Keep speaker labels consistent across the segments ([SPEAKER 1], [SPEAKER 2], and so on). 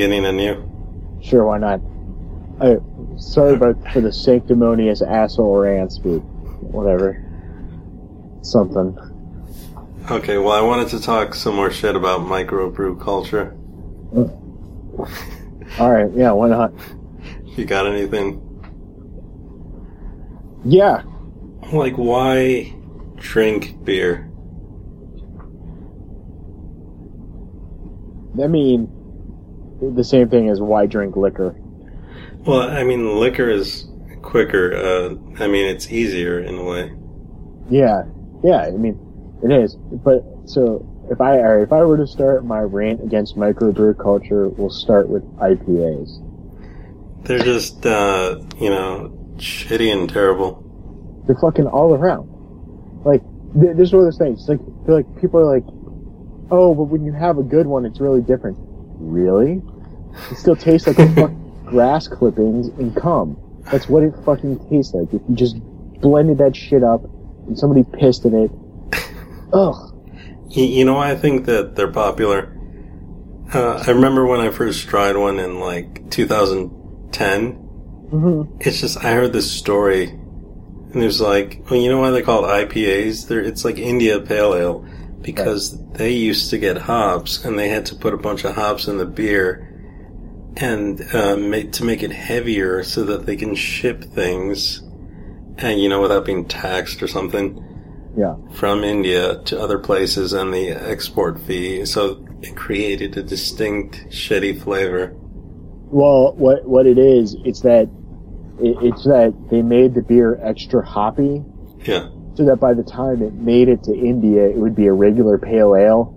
[SPEAKER 1] Beginning anew.
[SPEAKER 2] Sure, why not? I, sorry about for the sanctimonious asshole rants, but whatever. Something.
[SPEAKER 1] Okay, well, I wanted to talk some more shit about microbrew culture.
[SPEAKER 2] All right, yeah, why not?
[SPEAKER 1] You got anything?
[SPEAKER 2] Yeah,
[SPEAKER 1] Like, why drink beer?
[SPEAKER 2] I mean, the same thing as why drink liquor.
[SPEAKER 1] Well, I mean, liquor is quicker. Uh, I mean, it's easier in a way.
[SPEAKER 2] Yeah, yeah, I mean, it is. But so if I if I were to start my rant against microbrew culture, we'll start with IPAs.
[SPEAKER 1] They're just, uh, you know, shitty and terrible.
[SPEAKER 2] They're fucking all around. Like, th- this is one of those things. Like, like people are like, oh, but when you have a good one, it's really different. Really? It still tastes like a fuck grass clippings and cum. That's what it fucking tastes like. If you just blended that shit up and somebody pissed in it. Ugh.
[SPEAKER 1] You, you know, I think that they're popular. Uh, I remember when I first tried one in like 2010.
[SPEAKER 2] hmm
[SPEAKER 1] It's just I heard this story, and there's like, well, you know why they're called IPAs? They're it's like India Pale Ale because they used to get hops, and they had to put a bunch of hops in the beer, and uh, make, to make it heavier so that they can ship things, and you know without being taxed or something
[SPEAKER 2] Yeah.
[SPEAKER 1] from India to other places and the export fee. So it created a distinct shitty flavor.
[SPEAKER 2] Well, what what it is, it's that it, it's that they made the beer extra hoppy,
[SPEAKER 1] Yeah.
[SPEAKER 2] so that by the time it made it to India, it would be a regular pale ale.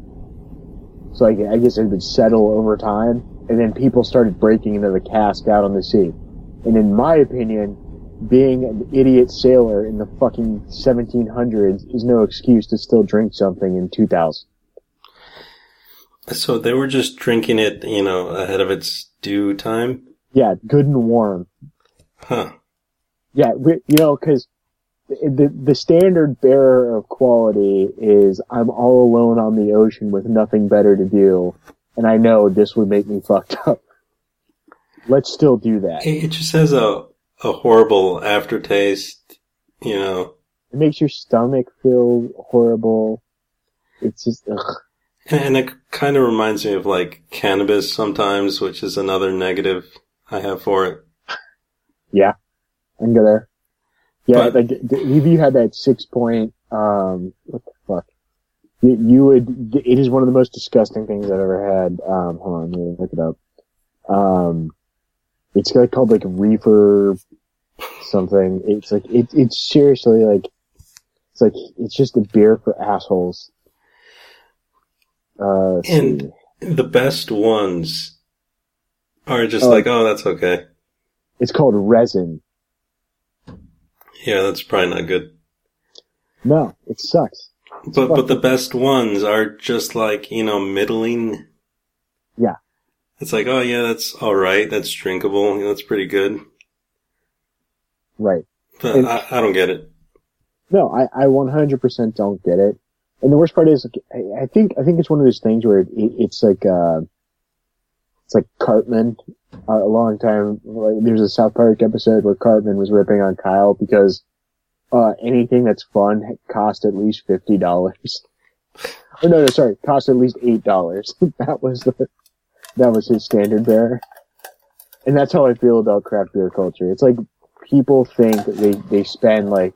[SPEAKER 2] So I, I guess it would settle over time, and then people started breaking into the cask out on the sea. And in my opinion, being an idiot sailor in the fucking 1700s is no excuse to still drink something in 2000.
[SPEAKER 1] So they were just drinking it, you know, ahead of its due time.
[SPEAKER 2] Yeah, good and warm.
[SPEAKER 1] Huh.
[SPEAKER 2] Yeah, we, you know, because the the standard bearer of quality is I'm all alone on the ocean with nothing better to do, and I know this would make me fucked up. Let's still do that.
[SPEAKER 1] It just has a a horrible aftertaste, you know.
[SPEAKER 2] It makes your stomach feel horrible. It's just ugh.
[SPEAKER 1] And it kind of reminds me of like cannabis sometimes, which is another negative I have for it.
[SPEAKER 2] Yeah, I can go there. Yeah,
[SPEAKER 1] But-
[SPEAKER 2] like if you had that Sixpoint, um, what the? You, you would. It is one of the most disgusting things I've ever had. Um, hold on, let me look it up. Um, it's like called like reefer something. It's like it, it's seriously like it's like it's just a beer for assholes. Uh,
[SPEAKER 1] And-
[SPEAKER 2] see.
[SPEAKER 1] The best ones are just
[SPEAKER 2] Oh.
[SPEAKER 1] like, oh, that's okay.
[SPEAKER 2] it's called resin.
[SPEAKER 1] Yeah, that's probably not good.
[SPEAKER 2] No, it sucks.
[SPEAKER 1] But but the best ones are just like you know middling.
[SPEAKER 2] Yeah.
[SPEAKER 1] It's like oh yeah that's all right that's drinkable that's pretty good
[SPEAKER 2] Right.
[SPEAKER 1] but
[SPEAKER 2] And-
[SPEAKER 1] I, I don't get it.
[SPEAKER 2] No, I, I 100% don't get it. And the worst part is, like, I, I think, I think it's one of those things where it, it's like, uh, it's like Cartman, uh, a long time, like, there's a South Park episode where Cartman was ripping on Kyle because, uh, anything that's fun cost at least $50. oh, no, no, sorry, cost at least $8. that was the, that was his standard bearer. And that's how I feel about craft beer culture. It's like people think they, they spend like,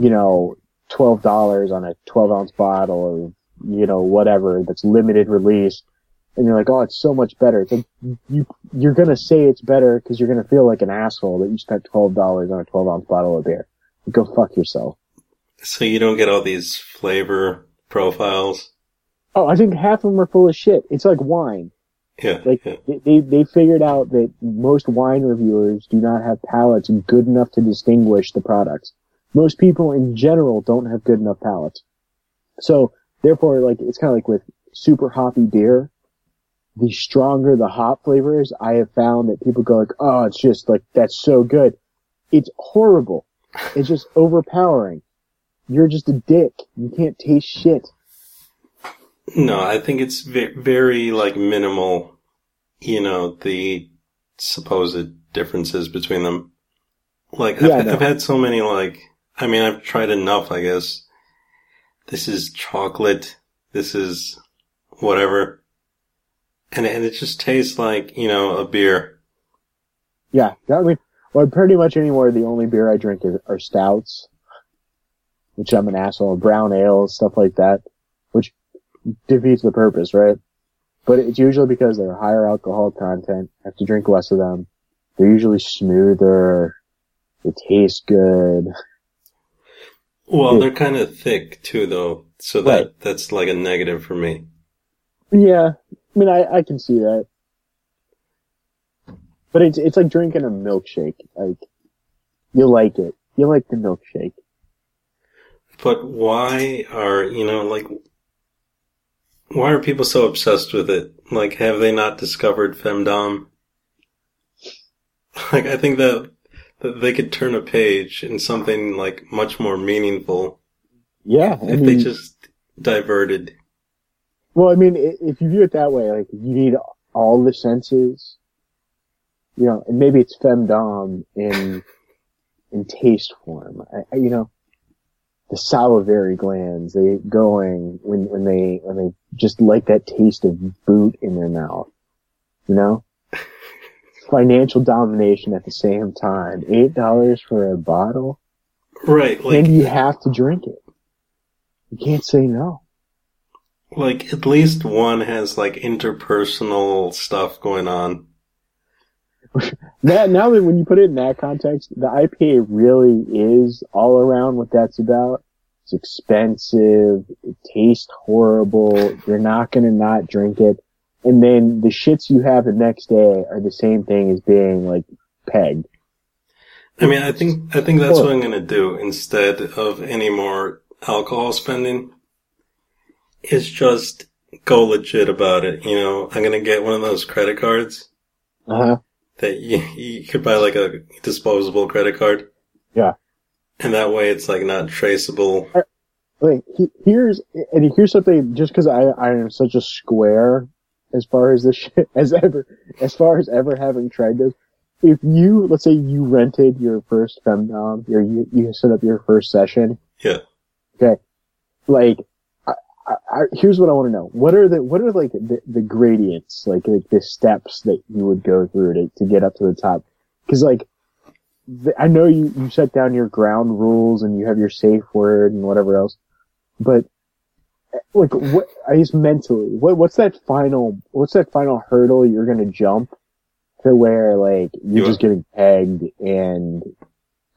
[SPEAKER 2] you know, twelve dollars on a twelve ounce bottle or you know whatever that's limited release, and you're like, oh, it's so much better. It's like you you're gonna say it's better because you're gonna feel like an asshole that you spent twelve dollars on a twelve ounce bottle of beer. Go fuck yourself.
[SPEAKER 1] So you don't get all these flavor profiles.
[SPEAKER 2] Oh, I think half of them are full of shit. It's like wine.
[SPEAKER 1] Yeah,
[SPEAKER 2] Like
[SPEAKER 1] yeah.
[SPEAKER 2] they they they figured out that most wine reviewers do not have palates good enough to distinguish the products. Most people in general don't have good enough palates. So therefore, like it's kind of like with super hoppy beer. The stronger the hop flavors, I have found that people go like, "Oh, it's just like that's so good." It's horrible. It's just overpowering. You're just a dick. You can't taste shit.
[SPEAKER 1] No, I think it's ve- very like minimal. You know the supposed differences between them. Like
[SPEAKER 2] Yeah,
[SPEAKER 1] I've,
[SPEAKER 2] no.
[SPEAKER 1] I've had so many like I mean I've tried enough I guess. This is chocolate. This is whatever. And and it just tastes like, you know, a beer.
[SPEAKER 2] Yeah, I mean, well, pretty much anymore. The only beer I drink is, are stouts, which I'm an asshole. Brown ales, stuff like that, which defeats the purpose, right? But it's usually because they're higher alcohol content. I have to drink less of them. They're usually smoother. They taste good.
[SPEAKER 1] Well, they're kind of thick too though. So that
[SPEAKER 2] Right.
[SPEAKER 1] that's like a negative for me.
[SPEAKER 2] Yeah, I mean, I, I can see that. But it's it's like drinking a milkshake. Like you like it. You like the milkshake.
[SPEAKER 1] But why are, you know, like, why are people so obsessed with it? Like, have they not discovered femdom? Like, I think that, that they could turn a page in something, like, much more meaningful
[SPEAKER 2] Yeah, I
[SPEAKER 1] if
[SPEAKER 2] mean,
[SPEAKER 1] they just diverted.
[SPEAKER 2] Well, I mean, if you view it that way, like you need all the senses, you know, and maybe it's femdom in in taste form. I, I, you know, the salivary glands they going when when they when they just like that taste of boot in their mouth. You know, financial domination at the same time. Eight dollars for a bottle,
[SPEAKER 1] Right, like,
[SPEAKER 2] and you have to drink it. You can't say no.
[SPEAKER 1] like, at least one has, like, interpersonal stuff going on.
[SPEAKER 2] That now that when you put it in that context, the IPA really is all around what that's about. It's expensive. It tastes horrible. You're not gonna not drink it. And then the shits you have the next day are the same thing as being like pegged.
[SPEAKER 1] I mean, I think I think that's what I'm gonna do instead of any more alcohol spending. Is just go legit about it. You know, I'm gonna get one of those credit cards
[SPEAKER 2] Uh huh.
[SPEAKER 1] That you, you could buy like a disposable credit card.
[SPEAKER 2] Yeah.
[SPEAKER 1] And that way, it's like not traceable.
[SPEAKER 2] Wait, he, here's and here's something. Just because I I am such a square as far as this shit as ever as far as ever having tried this. If you let's say you rented your first femdom, or you you set up your first session.
[SPEAKER 1] Yeah.
[SPEAKER 2] Okay. Like, I, I, here's what I want to know. What are the what are like the, the gradients, like like the steps that you would go through to to get up to the top? Because like the, I know you, you set down your ground rules and you have your safe word and whatever else, but like what I guess mentally, what what's that final what's that final hurdle you're gonna jump to where like you're
[SPEAKER 1] You-
[SPEAKER 2] just getting pegged and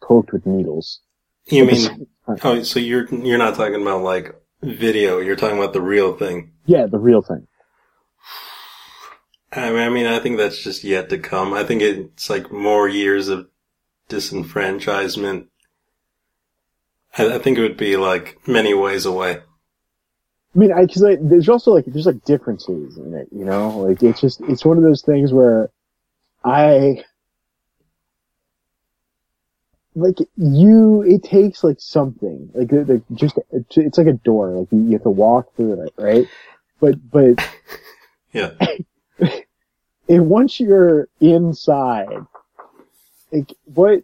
[SPEAKER 2] poked with needles?
[SPEAKER 1] You mean? Oh, so you're you're not talking about like video. You're talking about the real thing.
[SPEAKER 2] Yeah, the real thing.
[SPEAKER 1] I mean, I mean, I think that's just yet to come. I think it's like more years of disenfranchisement. I, I think it would be like many ways away.
[SPEAKER 2] I mean, I, cause like, there's also like, there's like differences in it, you know? Like, it's just, it's one of those things where I, like, you, it takes like something, like, the, the, just, it's like a door, like, you, you have to walk through it, right? But, but,
[SPEAKER 1] Yeah.
[SPEAKER 2] and once you're inside, like, what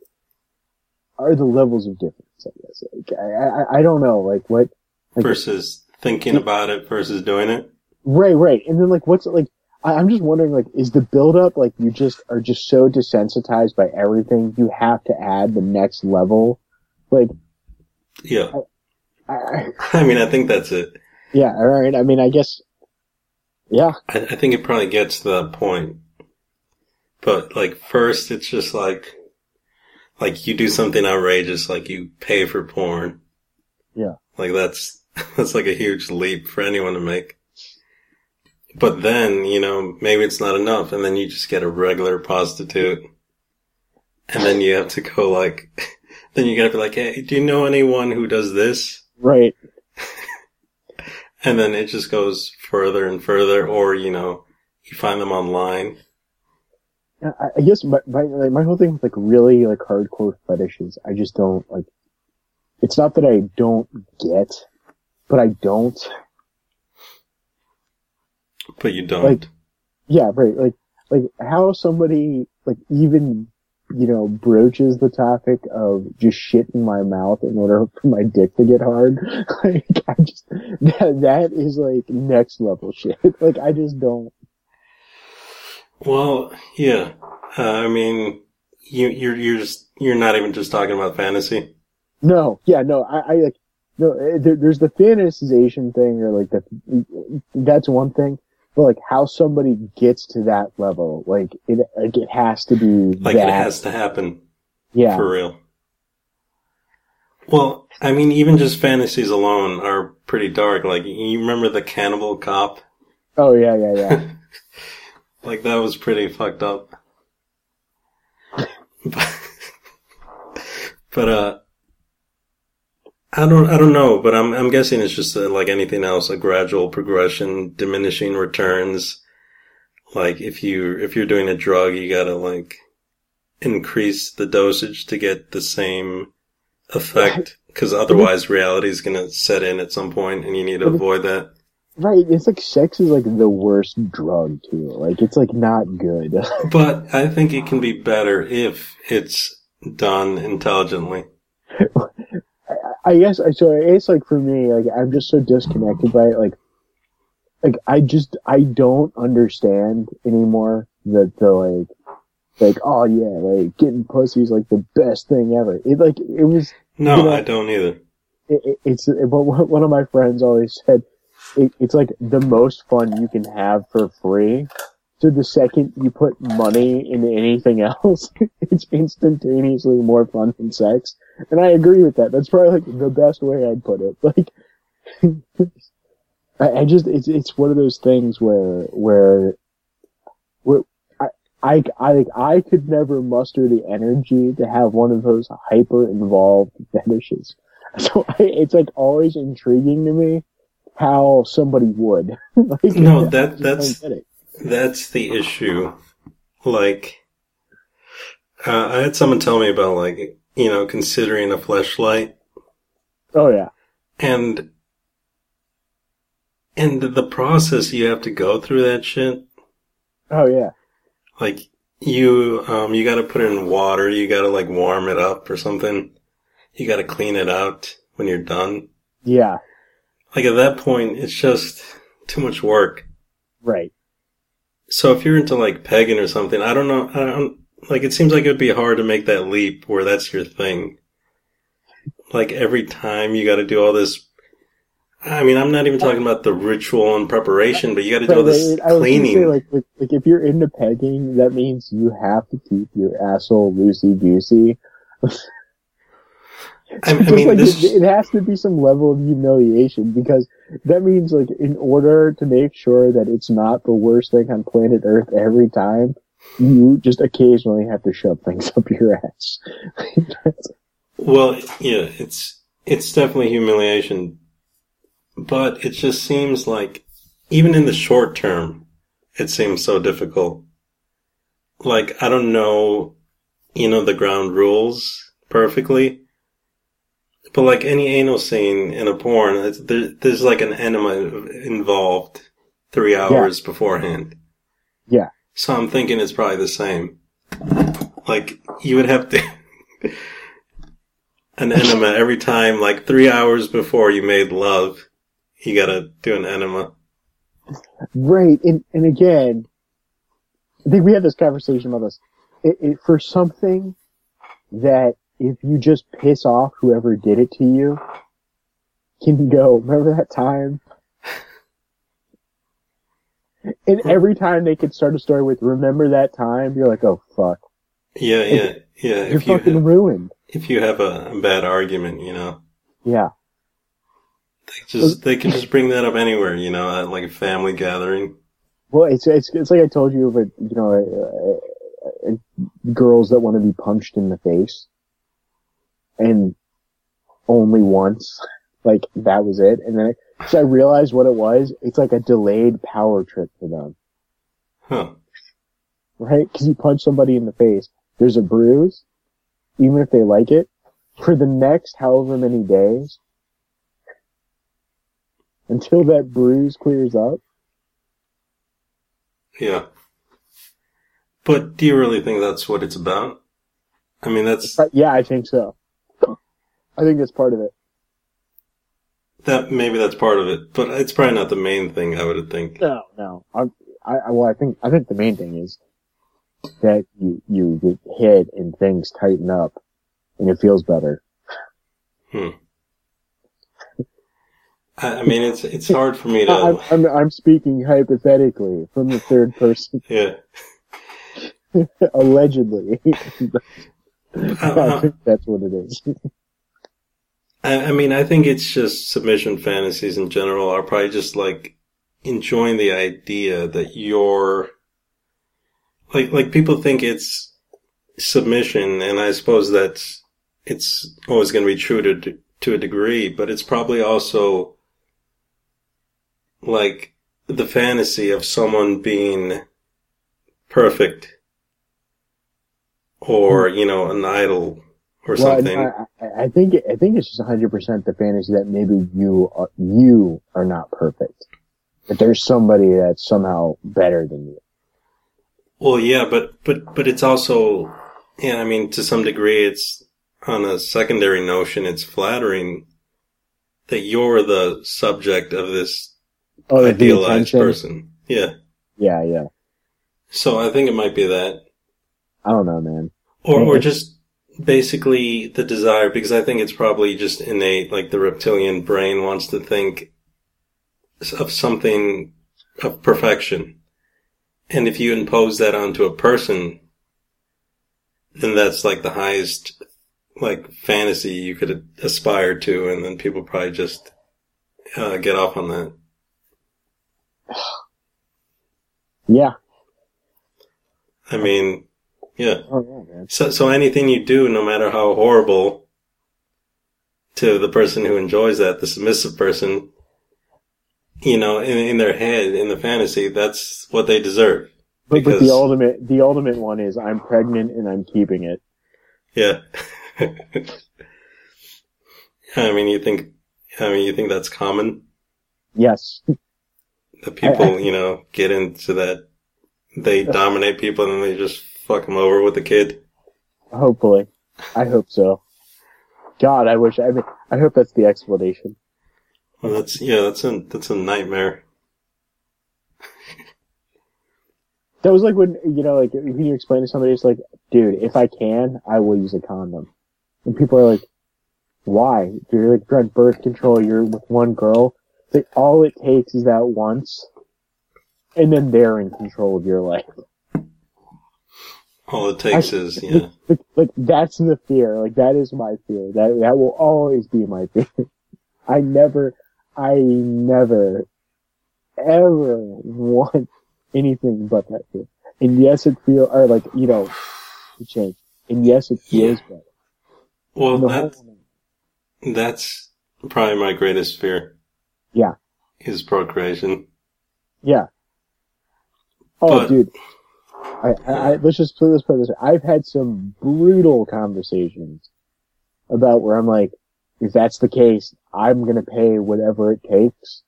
[SPEAKER 2] are the levels of difference, I guess? Like, I, I, I don't know, like, what, like,
[SPEAKER 1] Versus thinking about it versus doing it.
[SPEAKER 2] Right, right. And then like, what's like, I, I'm just wondering, like, is the buildup like you just are just so desensitized by everything you have to add the next level? Like,
[SPEAKER 1] Yeah.
[SPEAKER 2] I, I,
[SPEAKER 1] I mean, I think that's it.
[SPEAKER 2] yeah, all right. I mean, I guess, yeah,
[SPEAKER 1] I, I think it probably gets to that point. But like first, it's just like, like you do something outrageous, like you pay for porn.
[SPEAKER 2] Yeah.
[SPEAKER 1] Like that's, that's like a huge leap for anyone to make. But then, you know, maybe it's not enough and then you just get a regular prostitute. And then you have to go like, then you gotta be like, hey, do you know anyone who does this?
[SPEAKER 2] right.
[SPEAKER 1] And then it just goes further and further, or, you know, you find them online.
[SPEAKER 2] I, guess my, my, like, my whole thing with like really like hardcore fetishes, I just don't like, it's not that I don't get, but I don't.
[SPEAKER 1] But you don't.
[SPEAKER 2] Like- Yeah, right. Like, like how somebody like even you know broaches the topic of just shit in my mouth in order for my dick to get hard. like, I just that that is like next level shit. like, I just don't.
[SPEAKER 1] well, yeah. Uh, I mean, you you're you're just you're not even just talking about fantasy.
[SPEAKER 2] No, yeah, no, I, I like no. eh, There, there's the fantasization thing, or like the that's one thing. But like how somebody gets to that level, like it, like it has to be
[SPEAKER 1] Like
[SPEAKER 2] that.
[SPEAKER 1] it has to happen.
[SPEAKER 2] yeah,
[SPEAKER 1] For real. Well, I mean, even just fantasies alone are pretty dark. Like, you remember the cannibal cop?
[SPEAKER 2] oh yeah, yeah, yeah.
[SPEAKER 1] Like, that was pretty fucked up. but, but, uh, I don't, I don't know, but I'm, I'm guessing it's just uh like anything else, a gradual progression, diminishing returns. Like, if you, if you're doing a drug, you gotta like increase the dosage to get the same effect, because otherwise reality is gonna set in at some point and you need to avoid that.
[SPEAKER 2] Right, it's like sex is like the worst drug too. Like it's like not good.
[SPEAKER 1] But I think it can be better if it's done intelligently.
[SPEAKER 2] I guess so. It's like for me, like I'm just so disconnected by it. Like, like I just I don't understand anymore that the like, like oh yeah, like getting pussy is like the best thing ever. It like it was.
[SPEAKER 1] No,
[SPEAKER 2] You know-
[SPEAKER 1] I don't either.
[SPEAKER 2] It, it, it's but one of my friends always said it, it's like the most fun you can have for free. So the second you put money into anything else, it's instantaneously more fun than sex. And I agree with that. That's probably like the best way I'd put it. Like, I, I just, it's, it's one of those things where, where, where I, I I I could never muster the energy to have one of those hyper involved fetishes. So I, it's like always intriguing to me how somebody would. like,
[SPEAKER 1] No, that- that's-
[SPEAKER 2] don't get it.
[SPEAKER 1] That's the issue. Like, uh, I had someone tell me about like, you know, considering a fleshlight
[SPEAKER 2] Oh yeah.
[SPEAKER 1] and, and the process you have to go through that shit.
[SPEAKER 2] Oh yeah.
[SPEAKER 1] Like, you, um, you gotta put it in water, you gotta like warm it up or something. You gotta clean it out when you're done.
[SPEAKER 2] Yeah.
[SPEAKER 1] Like at that point, it's just too much work.
[SPEAKER 2] Right.
[SPEAKER 1] So if you're into like pegging or something, I don't know. I don't like. It seems like it would be hard to make that leap where that's your thing. Like every time you got to do all this. I mean, I'm not even talking about the ritual and preparation, but you got to do all this
[SPEAKER 2] I
[SPEAKER 1] cleaning.
[SPEAKER 2] say, like, like, like, if you're into pegging, that means you have to keep your asshole loosey goosey.
[SPEAKER 1] I, I mean,
[SPEAKER 2] like,
[SPEAKER 1] this.
[SPEAKER 2] it, it has to be some level of humiliation because that means, like, in order to make sure that it's not the worst thing on planet Earth every time, you just occasionally have to shove things up your ass.
[SPEAKER 1] Well, yeah, it's it's definitely humiliation, but it just seems like even in the short term, it seems so difficult. Like I don't know, you know, the ground rules perfectly, but like any anal scene in a porn, it's, there, there's like an enema involved three hours beforehand.
[SPEAKER 2] Yeah.
[SPEAKER 1] So I'm thinking it's probably the same. Like you would have to. an enema every time, like three hours before you made love. You gotta do an enema.
[SPEAKER 2] Right, and and again, I think we had this conversation about this. It, it, for something that if you just piss off whoever did it to you, can go. Remember that time? And every time they could start a story with "Remember that time," you're like, "Oh fuck,
[SPEAKER 1] Yeah, yeah, yeah.
[SPEAKER 2] you're
[SPEAKER 1] If you
[SPEAKER 2] fucking
[SPEAKER 1] have,
[SPEAKER 2] ruined."
[SPEAKER 1] if you have a, a bad argument, you know,
[SPEAKER 2] Yeah,
[SPEAKER 1] they just they can just bring that up anywhere, you know, at like a family gathering.
[SPEAKER 2] well, it's it's it's like I told you but you know uh, uh, uh, girls that want to be punched in the face, and only once. Like that was it, and then I, so I realized what it was. It's like a delayed power trip for them,
[SPEAKER 1] Huh.
[SPEAKER 2] right? Because you punch somebody in the face, there's a bruise, even if they like it, for the next however many days, until that bruise clears up.
[SPEAKER 1] Yeah. But do you really think that's what it's about? I mean, that's
[SPEAKER 2] uh, yeah, I think so. I think that's part of it.
[SPEAKER 1] That. Maybe that's part of it, but it's probably not the main thing. I would think.
[SPEAKER 2] No, no. I'm, I, I, well, I think, I think the main thing is that you, you get hit and things tighten up and it feels better.
[SPEAKER 1] I, I mean, it's it's hard for me to.
[SPEAKER 2] I'm, I'm, I'm speaking hypothetically from the third person,
[SPEAKER 1] yeah.
[SPEAKER 2] allegedly. I
[SPEAKER 1] Uh,
[SPEAKER 2] think that's what it is.
[SPEAKER 1] I, I mean, I think it's just submission fantasies in general are probably just like enjoying the idea that you're like like people think it's submission, and I suppose that's it's always going to be true to to a degree, but it's probably also like the fantasy of someone being perfect or you know an idol or
[SPEAKER 2] Well,
[SPEAKER 1] something.
[SPEAKER 2] I, I, think, I think it's just 100% the fantasy that maybe you are, you are not perfect. but there's somebody that's somehow better than you.
[SPEAKER 1] Well, yeah, but but but it's also, yeah. I mean, to some degree, it's on a secondary notion. It's flattering that you're the subject of this
[SPEAKER 2] Oh,
[SPEAKER 1] idealized person. Yeah.
[SPEAKER 2] Yeah, yeah.
[SPEAKER 1] So I think it might be that,
[SPEAKER 2] I don't know, man.
[SPEAKER 1] or or just basically the desire, because I think it's probably just innate. Like the reptilian brain wants to think of something of perfection, and if you impose that onto a person, then that's like the highest like fantasy you could aspire to, and then people probably just uh, get off on that.
[SPEAKER 2] Yeah.
[SPEAKER 1] I mean, yeah.
[SPEAKER 2] Oh, I don't man.
[SPEAKER 1] So, so anything you do, no matter how horrible, to the person who enjoys that, the submissive person, you know, in, in their head, in the fantasy, that's what they deserve.
[SPEAKER 2] But, but the ultimate, the ultimate one is I'm pregnant and I'm keeping it.
[SPEAKER 1] Yeah. I mean, you think, I mean, you think that's common?
[SPEAKER 2] Yes.
[SPEAKER 1] The people, you know, get into that, they uh, dominate people and they just fuck him over with the kid.
[SPEAKER 2] Hopefully. I hope so. God, I wish, I mean, I hope that's the explanation.
[SPEAKER 1] Well, that's, yeah, that's a, that's a nightmare.
[SPEAKER 2] That was like when, you know, like, when you explain to somebody, it's like, dude, if I can, I will use a condom. And people are like, why? You're like, you're on birth control, you're with one girl. It's like, all it takes is that once, and then they're in control of your life.
[SPEAKER 1] All it takes
[SPEAKER 2] I-
[SPEAKER 1] is, yeah.
[SPEAKER 2] Like, like, that's the fear. Like, that is my fear. That, that will always be my fear. I never, I never, ever want anything but that fear. And yes, it feels or like, you know, to change. And yes, it feels better.
[SPEAKER 1] Well,
[SPEAKER 2] And the
[SPEAKER 1] that,
[SPEAKER 2] whole-
[SPEAKER 1] that's probably my greatest fear.
[SPEAKER 2] Yeah.
[SPEAKER 1] Is procreation.
[SPEAKER 2] Yeah. Oh,
[SPEAKER 1] But-
[SPEAKER 2] dude. I, I, let's just put this, put this. I've had some brutal conversations about where I'm like, if that's the case, I'm gonna pay whatever it takes.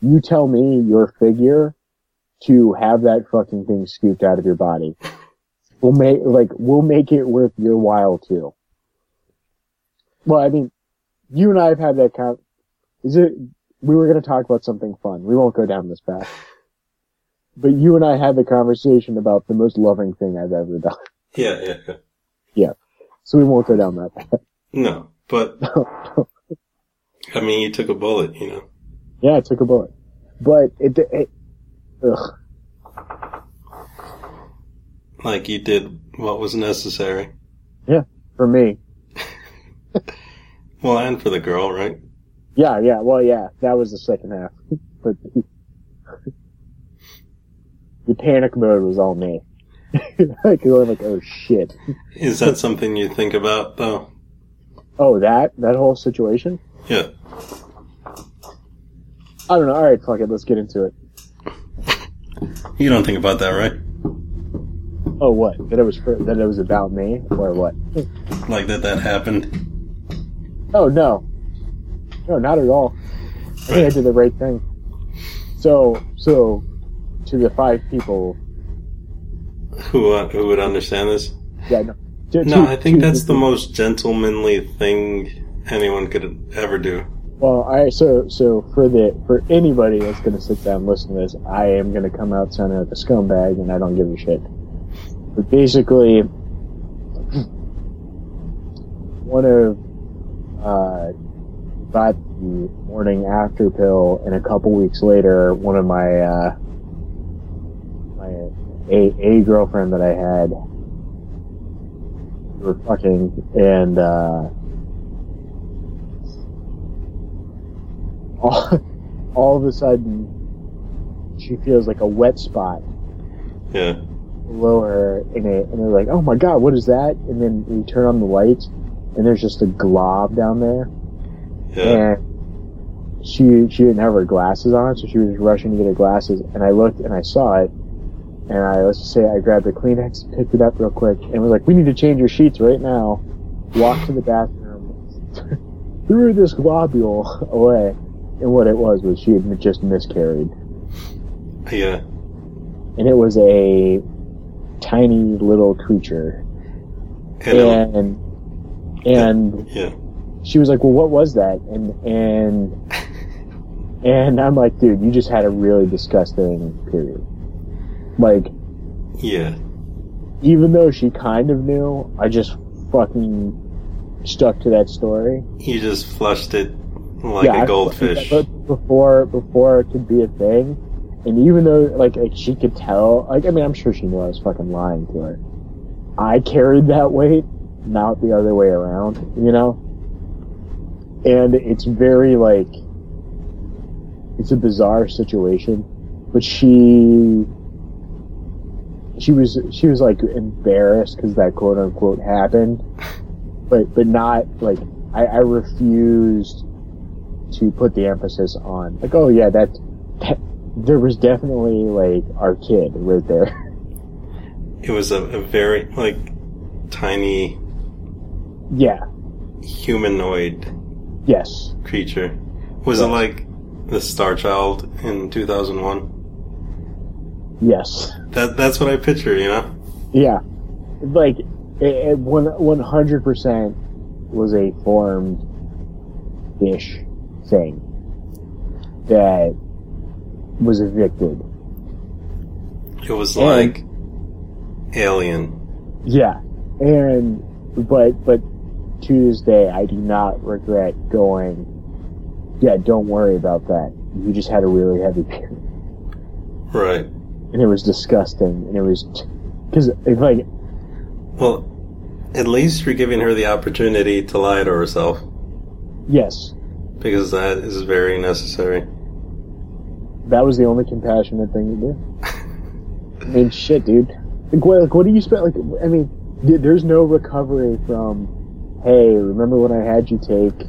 [SPEAKER 2] You tell me your figure to have that fucking thing scooped out of your body. We'll make, like, we'll make it worth your while too. Well, I mean, you and I have had that con, is it, we were gonna talk about something fun. We won't go down this path. But you and I had the conversation about the most loving thing I've ever done.
[SPEAKER 1] Yeah, yeah, yeah.
[SPEAKER 2] So we won't go down that path.
[SPEAKER 1] No, but I mean, you took a bullet, you know.
[SPEAKER 2] yeah, it took a bullet. But it, it ugh.
[SPEAKER 1] Like you did what was necessary.
[SPEAKER 2] Yeah, for me.
[SPEAKER 1] Well, and for the girl, right?
[SPEAKER 2] Yeah, yeah, well, yeah, that was the second half. but the panic mode was all me. like, I'm like, oh shit.
[SPEAKER 1] Is that something you think about, though?
[SPEAKER 2] Oh, that? That whole situation?
[SPEAKER 1] Yeah.
[SPEAKER 2] I don't know. Alright, fuck it, let's get into it.
[SPEAKER 1] You don't think about that, right?
[SPEAKER 2] Oh, what? That it was for, that it was about me? Or what?
[SPEAKER 1] Like that that happened.
[SPEAKER 2] Oh no, no, not at all. I think I did the right thing. So, so to the five people
[SPEAKER 1] who uh, who would understand this.
[SPEAKER 2] Yeah, no. To-
[SPEAKER 1] No,
[SPEAKER 2] to-
[SPEAKER 1] I think
[SPEAKER 2] to-
[SPEAKER 1] that's the most gentlemanly thing anyone could ever do.
[SPEAKER 2] Well, I so so for the for anybody that's gonna sit down and listen to this, I am gonna come out sounding like a scumbag, and I don't give a shit. But basically, one of uh, got the morning after pill, and a couple weeks later, one of my uh, my a a girlfriend that I had, we were fucking, and uh, all, all of a sudden, she feels like a wet spot
[SPEAKER 1] Yeah.
[SPEAKER 2] below her, and, it, and they're like, "Oh my god, what is that?" And then we turn on the lights, and there's just a glob down there,
[SPEAKER 1] Yeah.
[SPEAKER 2] and she she didn't have her glasses on, so she was rushing to get her glasses, and I looked and I saw it, and I let's just say I grabbed a Kleenex, picked it up real quick, and was like, "We need to change your sheets right now." Walked to the bathroom, threw this globule away, and what it was was she had just miscarried.
[SPEAKER 1] Yeah.
[SPEAKER 2] and it was a tiny little creature.
[SPEAKER 1] And,
[SPEAKER 2] And and
[SPEAKER 1] yeah.
[SPEAKER 2] she was like, "Well, what was that?" And and and I'm like, "Dude, you just had a really disgusting period." Like,
[SPEAKER 1] Yeah.
[SPEAKER 2] even though she kind of knew, I just fucking stuck to that story.
[SPEAKER 1] You just flushed it like a goldfish.
[SPEAKER 2] But before before it could be a thing, and even though like like she could tell, like I mean, I'm sure she knew I was fucking lying to her. I carried that weight, not the other way around, you know. And it's very like it's a bizarre situation, but she she was she was like embarrassed because that quote unquote happened, but but not like I, I refused to put the emphasis on like oh yeah that, that there was definitely like our kid right there.
[SPEAKER 1] It was a, a very, like, tiny
[SPEAKER 2] yeah.
[SPEAKER 1] humanoid
[SPEAKER 2] yes.
[SPEAKER 1] creature. Was it like the Star Child in 2001?
[SPEAKER 2] Yes
[SPEAKER 1] That That's what I picture, you know?
[SPEAKER 2] yeah like it, one hundred percent was a formed fish thing that was evicted
[SPEAKER 1] It was
[SPEAKER 2] And-
[SPEAKER 1] like Alien.
[SPEAKER 2] Yeah, and but but to this day, I do not regret going. Yeah, don't worry about that. You just had a really heavy period,
[SPEAKER 1] Right.
[SPEAKER 2] And it was disgusting, and it was because like
[SPEAKER 1] Well, at least you're giving her the opportunity to lie to herself,
[SPEAKER 2] yes,
[SPEAKER 1] because that is very necessary.
[SPEAKER 2] that was the only compassionate thing to do. I mean, shit, dude. Like, what, like, what do you spend? Like, I mean, th- there's no recovery from. Hey, remember when I had you take,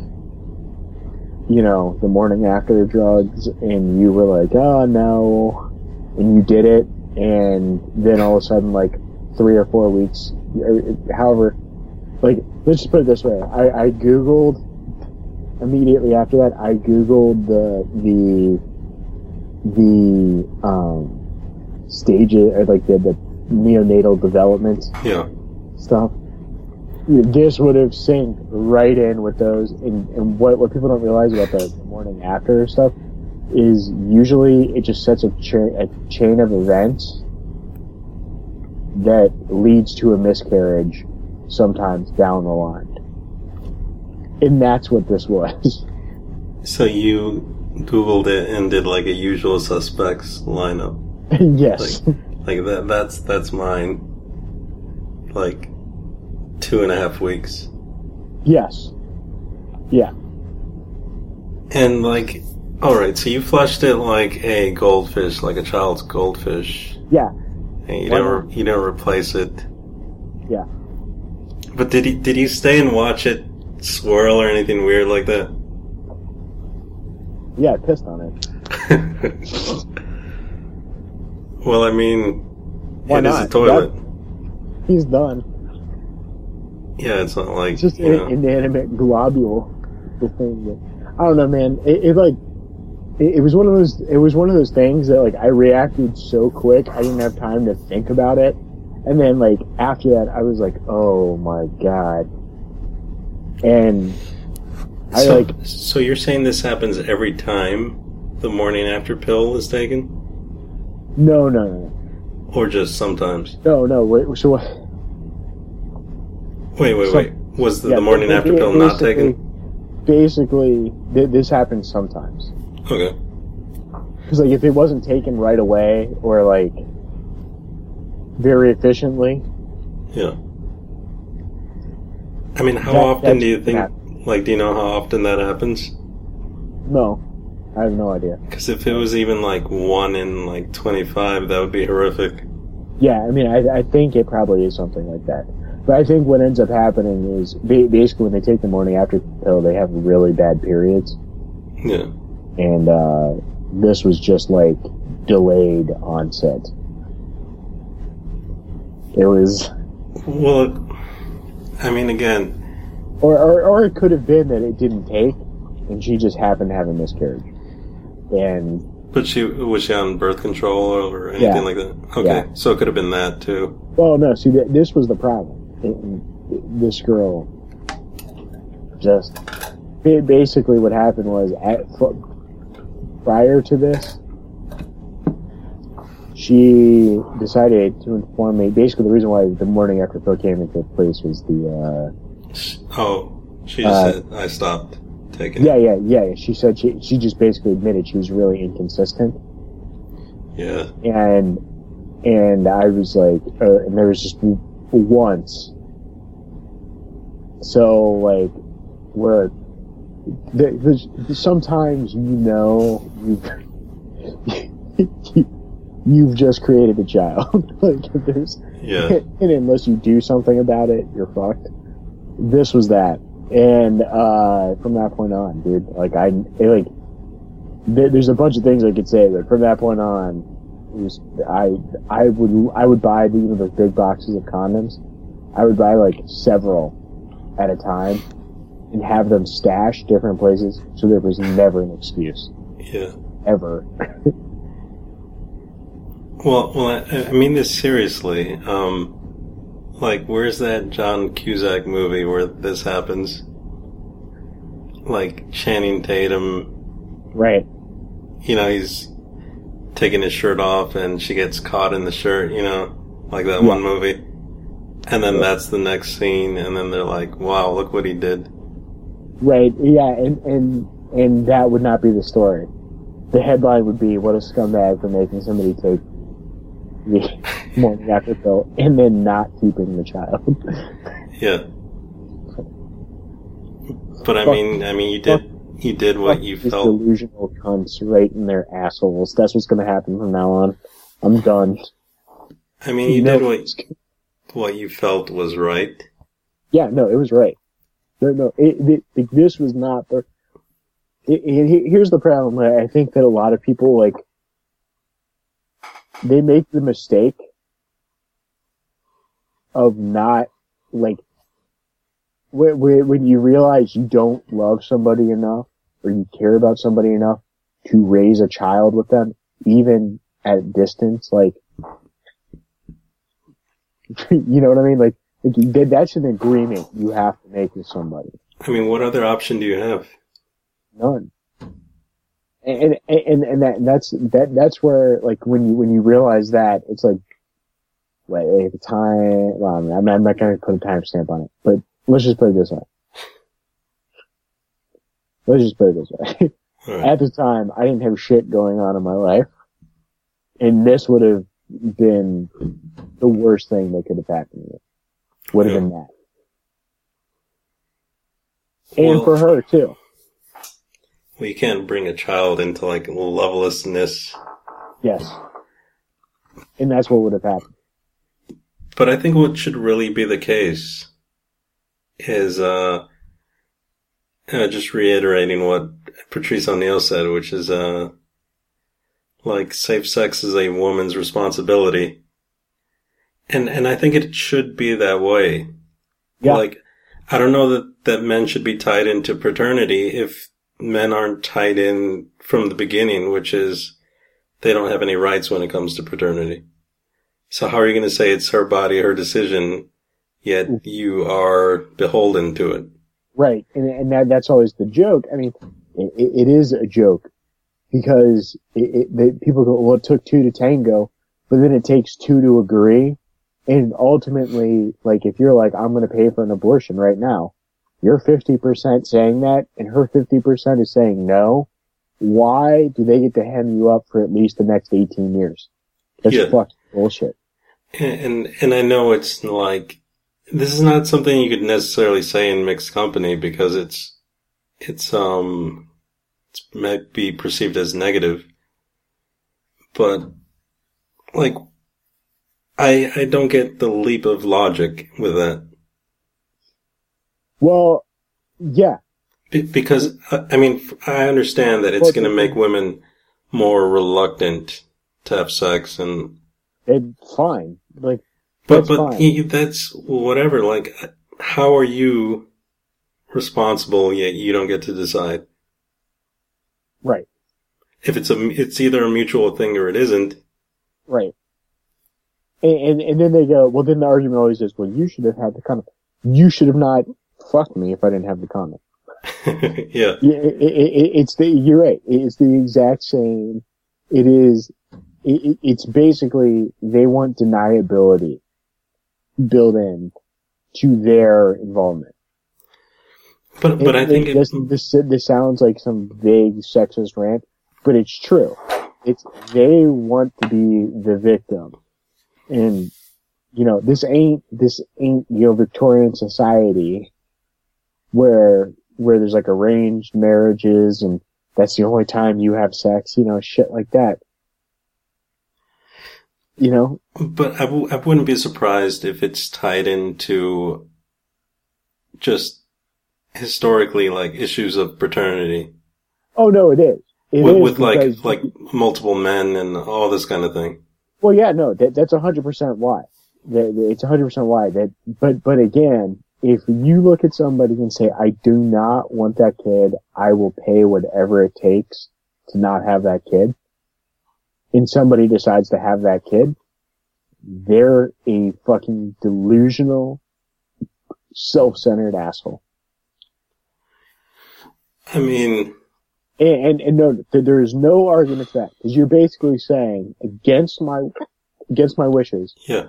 [SPEAKER 2] you know, the morning after drugs, and you were like, "Oh no," and you did it, and then all of a sudden, like three or four weeks, however, like let's just put it this way: I, I googled immediately after that. I googled the the the um stages or like the, the neonatal development
[SPEAKER 1] Yeah.
[SPEAKER 2] stuff. This would have synced right in with those. And, and what, what people don't realize about the morning after stuff is usually it just sets a, cha- a chain of events that leads to a miscarriage sometimes down the line. And that's what this was.
[SPEAKER 1] So you Googled it and did like a usual suspects lineup.
[SPEAKER 2] yes.
[SPEAKER 1] Like that that's that's mine. Like two and a half weeks.
[SPEAKER 2] yes. Yeah.
[SPEAKER 1] And like alright, so you flushed it like a goldfish, like a child's goldfish.
[SPEAKER 2] Yeah.
[SPEAKER 1] And you
[SPEAKER 2] Why
[SPEAKER 1] don't you don't replace it.
[SPEAKER 2] Yeah.
[SPEAKER 1] But did you did you stay and watch it swirl or anything weird like that?
[SPEAKER 2] Yeah, I pissed on it.
[SPEAKER 1] well, I mean,
[SPEAKER 2] Why
[SPEAKER 1] it is
[SPEAKER 2] not?
[SPEAKER 1] a toilet.
[SPEAKER 2] He's done.
[SPEAKER 1] Yeah, it's not like
[SPEAKER 2] It's just an
[SPEAKER 1] know,
[SPEAKER 2] inanimate globule. The thing that, I don't know, man. It, it like it, it was one of those. It was one of those things that like I reacted so quick. I didn't have time to think about it, and then like after that, I was like, oh my god, and I
[SPEAKER 1] so,
[SPEAKER 2] like
[SPEAKER 1] so you're saying this happens every time the morning after pill is taken,
[SPEAKER 2] no, no, no,
[SPEAKER 1] or just sometimes?
[SPEAKER 2] no, no. Wait, so what?
[SPEAKER 1] Wait, wait,
[SPEAKER 2] So-
[SPEAKER 1] wait. Was the,
[SPEAKER 2] yeah,
[SPEAKER 1] the morning after pill not taken?
[SPEAKER 2] Basically, th- this happens sometimes.
[SPEAKER 1] Okay.
[SPEAKER 2] Because like if it wasn't taken right away or like very efficiently,
[SPEAKER 1] Yeah. I mean, how
[SPEAKER 2] That-
[SPEAKER 1] often do you think?
[SPEAKER 2] yeah.
[SPEAKER 1] Like, do you know how often that happens?
[SPEAKER 2] no, I have no idea.
[SPEAKER 1] Because if it was even like one in like twenty-five, that would be horrific.
[SPEAKER 2] Yeah, I mean, I, I think it probably is something like that. But I think what ends up happening is basically when they take the morning after pill, they have really bad periods,
[SPEAKER 1] Yeah.
[SPEAKER 2] And uh, this was just like delayed onset. It was,
[SPEAKER 1] Well, I mean, again,
[SPEAKER 2] or, or or it could have been that it didn't take, and she just happened to have a miscarriage, and
[SPEAKER 1] but she was she on birth control or anything
[SPEAKER 2] Yeah.
[SPEAKER 1] like that? Okay,
[SPEAKER 2] Yeah.
[SPEAKER 1] so it could have been that too.
[SPEAKER 2] Well, no. See, th- this was the problem. It- it- this girl just basically what happened was at prior to this, she decided to inform me. Basically, the reason why the morning after pill came into place was the
[SPEAKER 1] Oh, she just
[SPEAKER 2] Uh,
[SPEAKER 1] said I stopped
[SPEAKER 2] uh,
[SPEAKER 1] taking.
[SPEAKER 2] yeah, yeah, yeah. She said she she just basically admitted she was really inconsistent.
[SPEAKER 1] Yeah.
[SPEAKER 2] and and I was like, uh, and there was just once. So like, where the, there's, sometimes you know you've you've just created a child. like if there's
[SPEAKER 1] Yeah.
[SPEAKER 2] and unless you do something about it, you're fucked. This was that, and uh, from that point on, dude, like I it, like there, there's a bunch of things I could say, but from that point on, it was I I would I would buy the, you know those big boxes of condoms. I would buy like several at a time and have them stashed different places, so there was never an excuse
[SPEAKER 1] Yeah.
[SPEAKER 2] ever.
[SPEAKER 1] Well, well, I, I mean this seriously. Um, like, where's that John Cusack movie where this happens? Like Channing Tatum,
[SPEAKER 2] right.
[SPEAKER 1] you know, he's taking his shirt off and she gets caught in the shirt, you know, like that
[SPEAKER 2] Yeah.
[SPEAKER 1] one movie. And then that's the next scene, and then they're like, "Wow, look what he did."
[SPEAKER 2] Right. Yeah, and and and that would not be the story. The headline would be "What a scumbag for making somebody take the morning after pill and then not keeping the child."
[SPEAKER 1] Yeah. But I mean, I mean, you did, you did what you felt.
[SPEAKER 2] delusional cunts right in their assholes. That's what's going to happen from now on. I'm done.
[SPEAKER 1] I mean, you
[SPEAKER 2] know-
[SPEAKER 1] did what what you felt was right.
[SPEAKER 2] Yeah, no, it was right. No, no, it, it, it- this was not the. Here's the problem. I think that a lot of people like they make the mistake of not like when, when you realize you don't love somebody enough or you care about somebody enough to raise a child with them, even at distance. Like, you know what I mean? Like, that's an agreement you have to make with somebody.
[SPEAKER 1] I mean, what other option do you have?
[SPEAKER 2] None. And and and, and that that's that that's where like when you when you realize that it's like wait, the time well I'm not, I'm not gonna put a timestamp on it but let's just put it this way let's just put it this way
[SPEAKER 1] right.
[SPEAKER 2] at the time I didn't have shit going on in my life and this would have been the worst thing that could have happened to me would have
[SPEAKER 1] Yeah.
[SPEAKER 2] been that. And
[SPEAKER 1] Well-
[SPEAKER 2] for her too.
[SPEAKER 1] Well, you can't bring a child into like lovelessness,
[SPEAKER 2] yes. And that's what would have happened.
[SPEAKER 1] But I think what should really be the case is uh, uh just reiterating what Patrice O'Neal said, which is uh like safe sex is a woman's responsibility. And and I think it should be that way.
[SPEAKER 2] Yeah.
[SPEAKER 1] Like I don't know that that men should be tied into paternity if men aren't tied in from the beginning, which is they don't have any rights when it comes to paternity. So how are you going to say it's her body, her decision, yet mm. you are beholden to it?
[SPEAKER 2] Right, and and that that's always the joke. I mean, it, it is a joke because it, it, people go, well, it took two to tango, but then it takes two to agree, and ultimately, like if you're like, I'm going to pay for an abortion right now, you're 50% saying that, and her 50% is saying no. Why do they get to hem you up for at least the next 18 years? That's
[SPEAKER 1] Yeah.
[SPEAKER 2] fucking bullshit.
[SPEAKER 1] And and I know it's like this is not something you could necessarily say in mixed company because it's it's um it might be perceived as negative, but like I I don't get the leap of logic with that
[SPEAKER 2] Well, yeah,
[SPEAKER 1] Be- because uh, I mean I understand that it's going to make women more reluctant to have sex and
[SPEAKER 2] it's fine. Like,
[SPEAKER 1] But but
[SPEAKER 2] fine.
[SPEAKER 1] he- that's whatever. Like, how are you responsible yet you don't get to decide
[SPEAKER 2] right,
[SPEAKER 1] if it's a it's either a mutual thing or it isn't.
[SPEAKER 2] right. And, and, and then they go, well, then the argument always is, well, you should have had the condom. You should have not fucked me if I didn't have the condom.
[SPEAKER 1] yeah,
[SPEAKER 2] Yeah, it, it, it, it's the, you're right. It's the exact same. It is, it, it- it's basically, they want deniability built in to their involvement.
[SPEAKER 1] but but I think
[SPEAKER 2] this, this, this sounds like some vague sexist rant, but it's true. It's, they want to be the victim. And, you know, this ain't, this ain't, you know, Victorian society where, where there's like arranged marriages and that's the only time you have sex, you know, shit like that. You know,
[SPEAKER 1] but I w- I wouldn't be surprised if it's tied into just historically like issues of paternity
[SPEAKER 2] oh no, it is. It
[SPEAKER 1] with,
[SPEAKER 2] is
[SPEAKER 1] with like like multiple men and all this kind of thing.
[SPEAKER 2] Well, yeah, no, that, that's a hundred percent why. That, that- it's a hundred percent why. That, but, but again, if you look at somebody and say, I do not want that kid, I will pay whatever it takes to not have that kid, and somebody decides to have that kid, they're a fucking delusional, self-centered asshole.
[SPEAKER 1] I mean,
[SPEAKER 2] And, and, and no, there is no argument to that, because you're basically saying, against my, against my wishes,
[SPEAKER 1] yeah,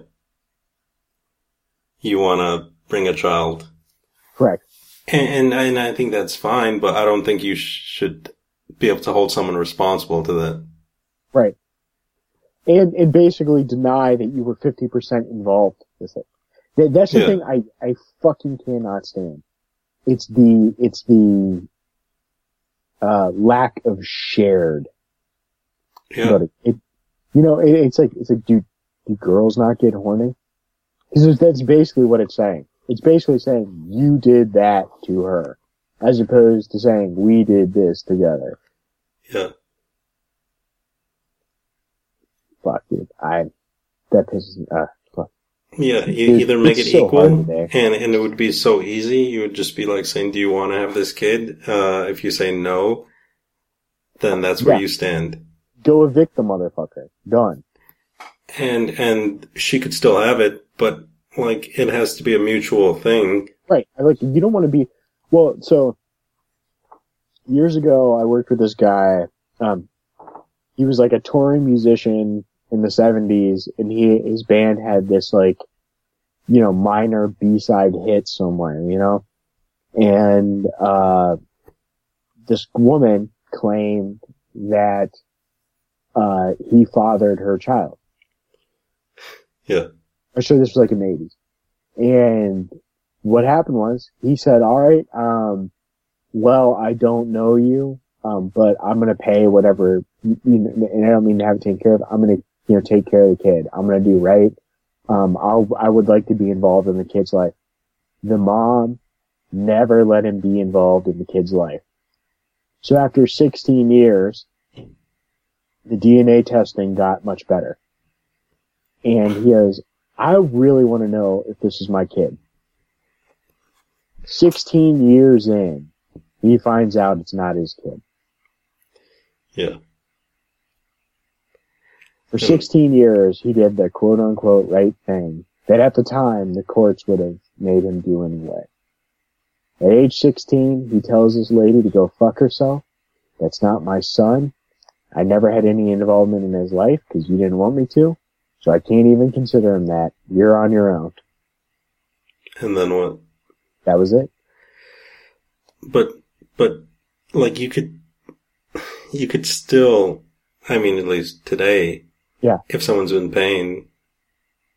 [SPEAKER 1] you want to bring a child
[SPEAKER 2] correct.
[SPEAKER 1] And, and and I think that's fine, but I don't think you sh- should be able to hold someone responsible to that.
[SPEAKER 2] Right. And and basically deny that you were fifty percent involved with it. That, that's the
[SPEAKER 1] Yeah.
[SPEAKER 2] thing I I fucking cannot stand. It's the it's the uh lack of shared.
[SPEAKER 1] Yeah,
[SPEAKER 2] But it, it you know it, it's like it's like do do girls not get horny? Because that's basically what it's saying. It's basically saying you did that to her, as opposed to saying we did this together.
[SPEAKER 1] yeah.
[SPEAKER 2] Fuck dude, I that pisses me. Uh.
[SPEAKER 1] Yeah, you either make it
[SPEAKER 2] so
[SPEAKER 1] equal, and and it would be so easy. You would just be like saying, "Do you want to have this kid?" Uh, if you say no, then that's where
[SPEAKER 2] Yeah.
[SPEAKER 1] you stand.
[SPEAKER 2] Go evict the motherfucker. Done.
[SPEAKER 1] And and she could still have it, but like it has to be a mutual thing.
[SPEAKER 2] Right. Like you don't want to be well, so years ago I worked with this guy. Um he was like a touring musician in the seventies and he his band had this like you know, minor B side hit somewhere, you know? And uh this woman claimed that uh he fathered her child.
[SPEAKER 1] Yeah,
[SPEAKER 2] I'm sure this was like in the 80s. And what happened was he said, all right, um, well, I don't know you, um, but I'm going to pay whatever, you know, and I don't mean to have it taken care of. I'm going to, you know, take care of the kid. I'm going to do right. Um, I'll, I would like to be involved in the kid's life. The mom never let him be involved in the kid's life. So after 16 years, the DNA testing got much better. And he goes, I really want to know if this is my kid. 16 years in, he finds out it's not his kid.
[SPEAKER 1] yeah.
[SPEAKER 2] For
[SPEAKER 1] Hmm.
[SPEAKER 2] 16 years, he did the quote unquote right thing that at the time the courts would have made him do anyway. At age 16, he tells this lady to go fuck herself. That's not my son. I never had any involvement in his life because you didn't want me to. So I can't even consider him that. You're on your own.
[SPEAKER 1] And then what?
[SPEAKER 2] That was it.
[SPEAKER 1] But, but, like, you could, you could still, I mean, at least today,
[SPEAKER 2] Yeah.
[SPEAKER 1] if someone's in pain,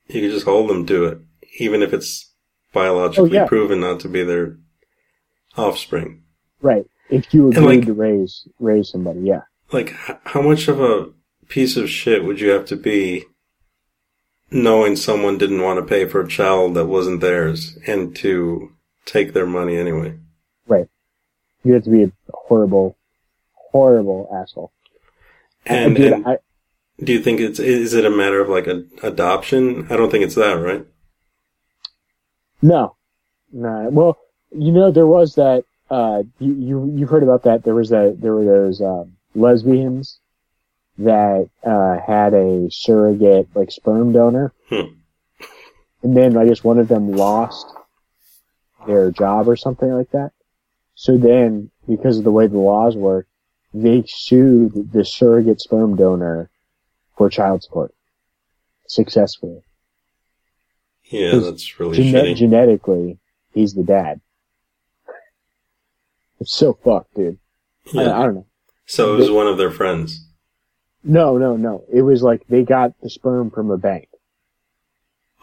[SPEAKER 1] you could just hold them to it, even if it's biologically
[SPEAKER 2] Oh, yeah.
[SPEAKER 1] proven not to be their offspring.
[SPEAKER 2] Right. If you agreed
[SPEAKER 1] like-
[SPEAKER 2] to raise, raise somebody, yeah.
[SPEAKER 1] Like, how much of a piece of shit would you have to be knowing someone didn't want to pay for a child that wasn't theirs and to take their money anyway? Right.
[SPEAKER 2] You have to be a horrible, horrible asshole.
[SPEAKER 1] And,
[SPEAKER 2] Dude,
[SPEAKER 1] and
[SPEAKER 2] I,
[SPEAKER 1] do you think it's, is it a matter of like a, adoption? I don't think it's that, right?
[SPEAKER 2] No, no. Well, you know, there was that. Uh, you you you heard about that? There was that. There were those um, lesbians that uh, had a surrogate like sperm donor,
[SPEAKER 1] Hmm.
[SPEAKER 2] and then I guess one of them lost their job or something like that. So then, because of the way the laws work, they sued the surrogate sperm donor for child support successfully.
[SPEAKER 1] Yeah, that's really
[SPEAKER 2] Gene-
[SPEAKER 1] shitty.
[SPEAKER 2] genetically, he's the dad. It's so fucked, dude. I,
[SPEAKER 1] Yeah.
[SPEAKER 2] I don't know.
[SPEAKER 1] So it was one of their friends.
[SPEAKER 2] No, no, no. It was like they got the sperm from a bank.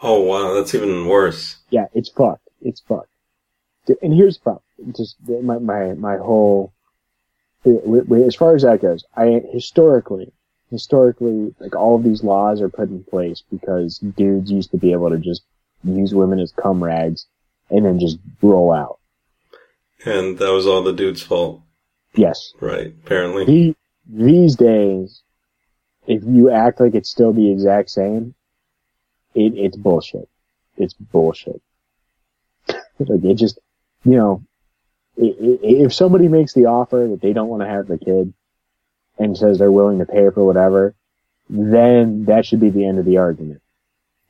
[SPEAKER 1] Oh wow, that's even worse.
[SPEAKER 2] Yeah, it's fucked. It's fucked. And here's the problem. Just my my my whole. As far as that goes, I historically, historically, like all of these laws are put in place because dudes used to be able to just use women as cum rags, and then just roll out.
[SPEAKER 1] And that was all the dude's fault,
[SPEAKER 2] Yes,
[SPEAKER 1] right? Apparently.
[SPEAKER 2] The, these days, if you act like it's still the exact same, it, it's bullshit. It's bullshit. like it just, you know, if somebody makes the offer that they don't want to have the kid and says they're willing to pay for whatever, then that should be the end of the argument.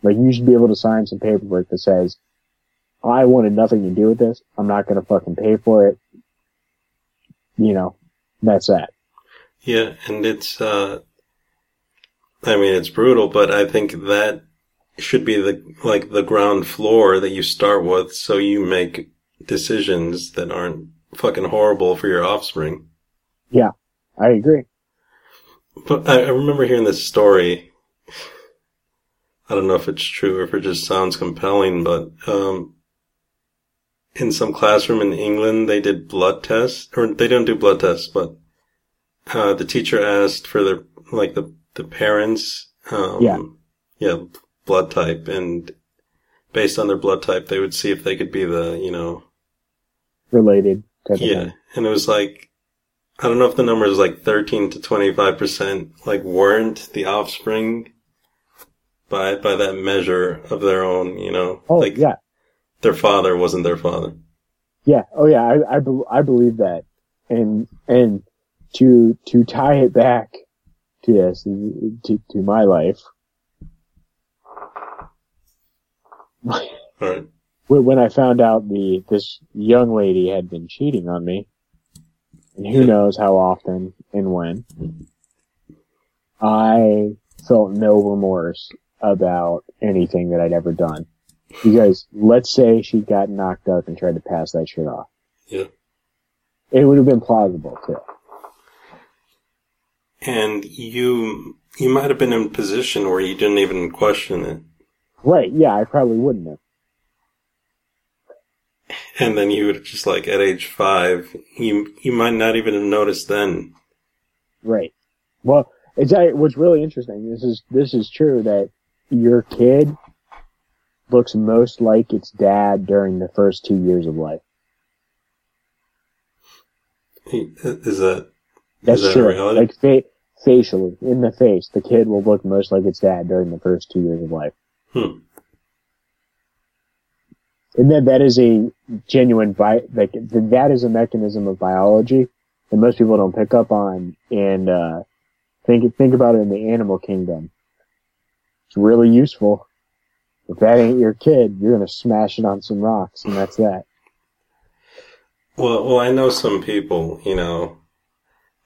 [SPEAKER 2] Like you should be able to sign some paperwork that says, I wanted nothing to do with this. I'm not going to fucking pay for it. You know, that's that.
[SPEAKER 1] Yeah, and it's, uh, I mean, it's brutal, but I think that should be the, like, the ground floor that you start with so you make decisions that aren't fucking horrible for your offspring. Yeah.
[SPEAKER 2] I agree.
[SPEAKER 1] But I, I remember hearing this story. I don't know if it's true or if it just sounds compelling, but, um, in some classroom in England, they did blood tests, or they don't do blood tests, but, uh, the teacher asked for their, like the, the parents, um,
[SPEAKER 2] Yeah.
[SPEAKER 1] yeah, blood type, and based on their blood type, they would see if they could be the, you know,
[SPEAKER 2] Related type
[SPEAKER 1] yeah. And it was like, I don't know if the number is like 13 to 25% like weren't the offspring by, by that measure of their own, you know,
[SPEAKER 2] Oh,
[SPEAKER 1] like
[SPEAKER 2] yeah.
[SPEAKER 1] their father wasn't their father.
[SPEAKER 2] Yeah. Oh, yeah. I, I, be- I believe that. And, and to, to tie it back to this, to, to my life,
[SPEAKER 1] Right.
[SPEAKER 2] when when I found out the, this young lady had been cheating on me, who knows how often and when, I felt no remorse about anything that I'd ever done. Because let's say she got knocked up and tried to pass that shit off.
[SPEAKER 1] Yeah.
[SPEAKER 2] It would have been plausible too.
[SPEAKER 1] And you, you might have been in a position where you didn't even question it.
[SPEAKER 2] Right, yeah, I probably wouldn't have.
[SPEAKER 1] And then you would just like at age five, you, you might not even have noticed then.
[SPEAKER 2] Right. Well, it's what's really interesting. This is this is true that your kid looks most like its dad during the first two years of life.
[SPEAKER 1] Is that,
[SPEAKER 2] That's
[SPEAKER 1] is that
[SPEAKER 2] true. Like fa- facially, in the face, the kid will look most like its dad during the first two years of life.
[SPEAKER 1] Hmm.
[SPEAKER 2] And then that is a genuine bi- like th- that is a mechanism of biology that most people don't pick up on. And uh, think think about it in the animal kingdom. It's really useful. If that ain't your kid, you're gonna smash it on some rocks, and that's that.
[SPEAKER 1] Well, well, I know some people, you know,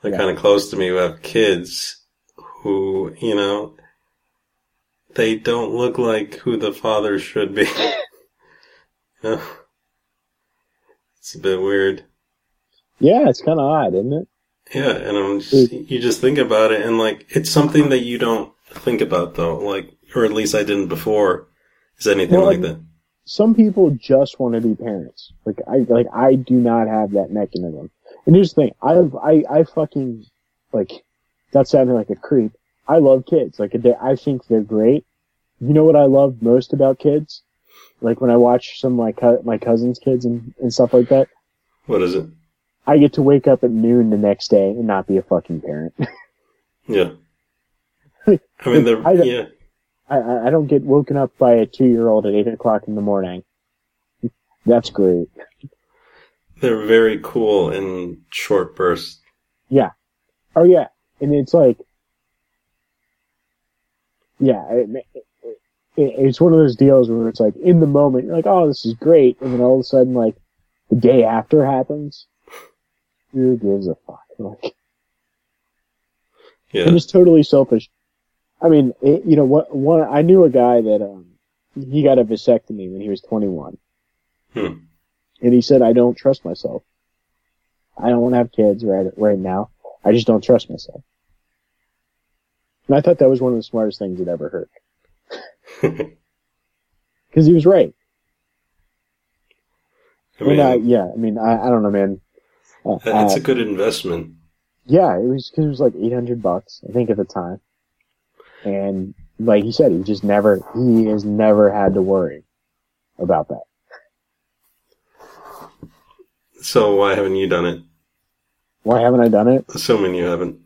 [SPEAKER 1] that
[SPEAKER 2] Yeah.
[SPEAKER 1] kind of close to me who have kids who, you know, they don't look like who the father should be. It's a bit weird.
[SPEAKER 2] Yeah, it's kind of odd, isn't it?
[SPEAKER 1] Yeah, and I'm just, you just think about it, and like it's something that you don't think about though, like or at least I didn't before. Is anything
[SPEAKER 2] Well,
[SPEAKER 1] like that?
[SPEAKER 2] Some people just want to be parents. Like I, like I do not have that mechanism. And here's the thing: I've, I, I fucking like. That sounding like a creep. I love kids. Like I think they're great. You know what I love most about kids? Like when I watch some of my co- my cousins' kids and, and stuff like that.
[SPEAKER 1] What is it?
[SPEAKER 2] I get to wake up at noon the next day and not be a fucking parent.
[SPEAKER 1] Yeah. I mean, they're
[SPEAKER 2] I
[SPEAKER 1] yeah.
[SPEAKER 2] I, I don't get woken up by a two year old at eight o'clock in the morning. That's great.
[SPEAKER 1] They're very cool in short bursts. Yeah.
[SPEAKER 2] Oh yeah, and it's like, yeah, it, it's one of those deals where it's like in the moment you're like, oh, this is great, and then all of a sudden, like the day after happens, who gives a fuck? Like,
[SPEAKER 1] Yeah.
[SPEAKER 2] and it's totally selfish. I mean, it, you know what? One, I knew a guy that um, he got a vasectomy when he was 21,
[SPEAKER 1] Hmm.
[SPEAKER 2] and he said, "I don't trust myself. I don't want to have kids right right now. I just don't trust myself." And I thought that was one of the smartest things he'd ever heard because he was right.
[SPEAKER 1] I mean,
[SPEAKER 2] I, yeah, I mean, I, I don't know, man. Uh,
[SPEAKER 1] it's
[SPEAKER 2] uh,
[SPEAKER 1] a good investment.
[SPEAKER 2] yeah, it was cause it was like 800 bucks, I think, at the time. And like he said, he just never, he has never had to worry about that.
[SPEAKER 1] So why haven't you done it?
[SPEAKER 2] Why haven't I done it?
[SPEAKER 1] Assuming you haven't.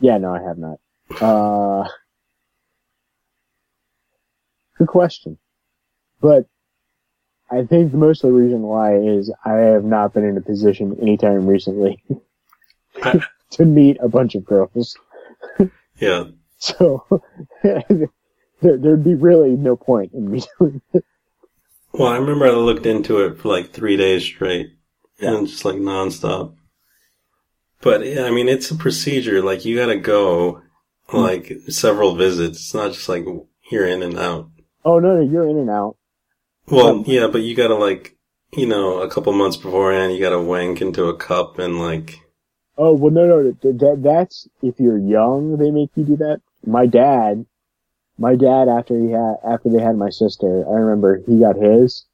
[SPEAKER 2] Yeah, no, I have not. Uh, good question. But I think most of the reason why is I have not been in a position anytime recently to meet a bunch of girls.
[SPEAKER 1] Yeah.
[SPEAKER 2] So there, there'd be really no point in me doing it.
[SPEAKER 1] Well, I remember I looked into it for like three days straight, and just like nonstop. But yeah, I mean, it's a procedure. Like you got to go mm-hmm. like several visits. It's not just like you're in and out.
[SPEAKER 2] Oh no, no, you're in and out.
[SPEAKER 1] Well,
[SPEAKER 2] Um,
[SPEAKER 1] yeah, but you got to like, you know, a couple months beforehand, you got to wank into a cup and like,
[SPEAKER 2] Oh well, no, no, that, that that's if you're young, they make you do that. My dad, my dad after he had after they had my sister, I remember he got his,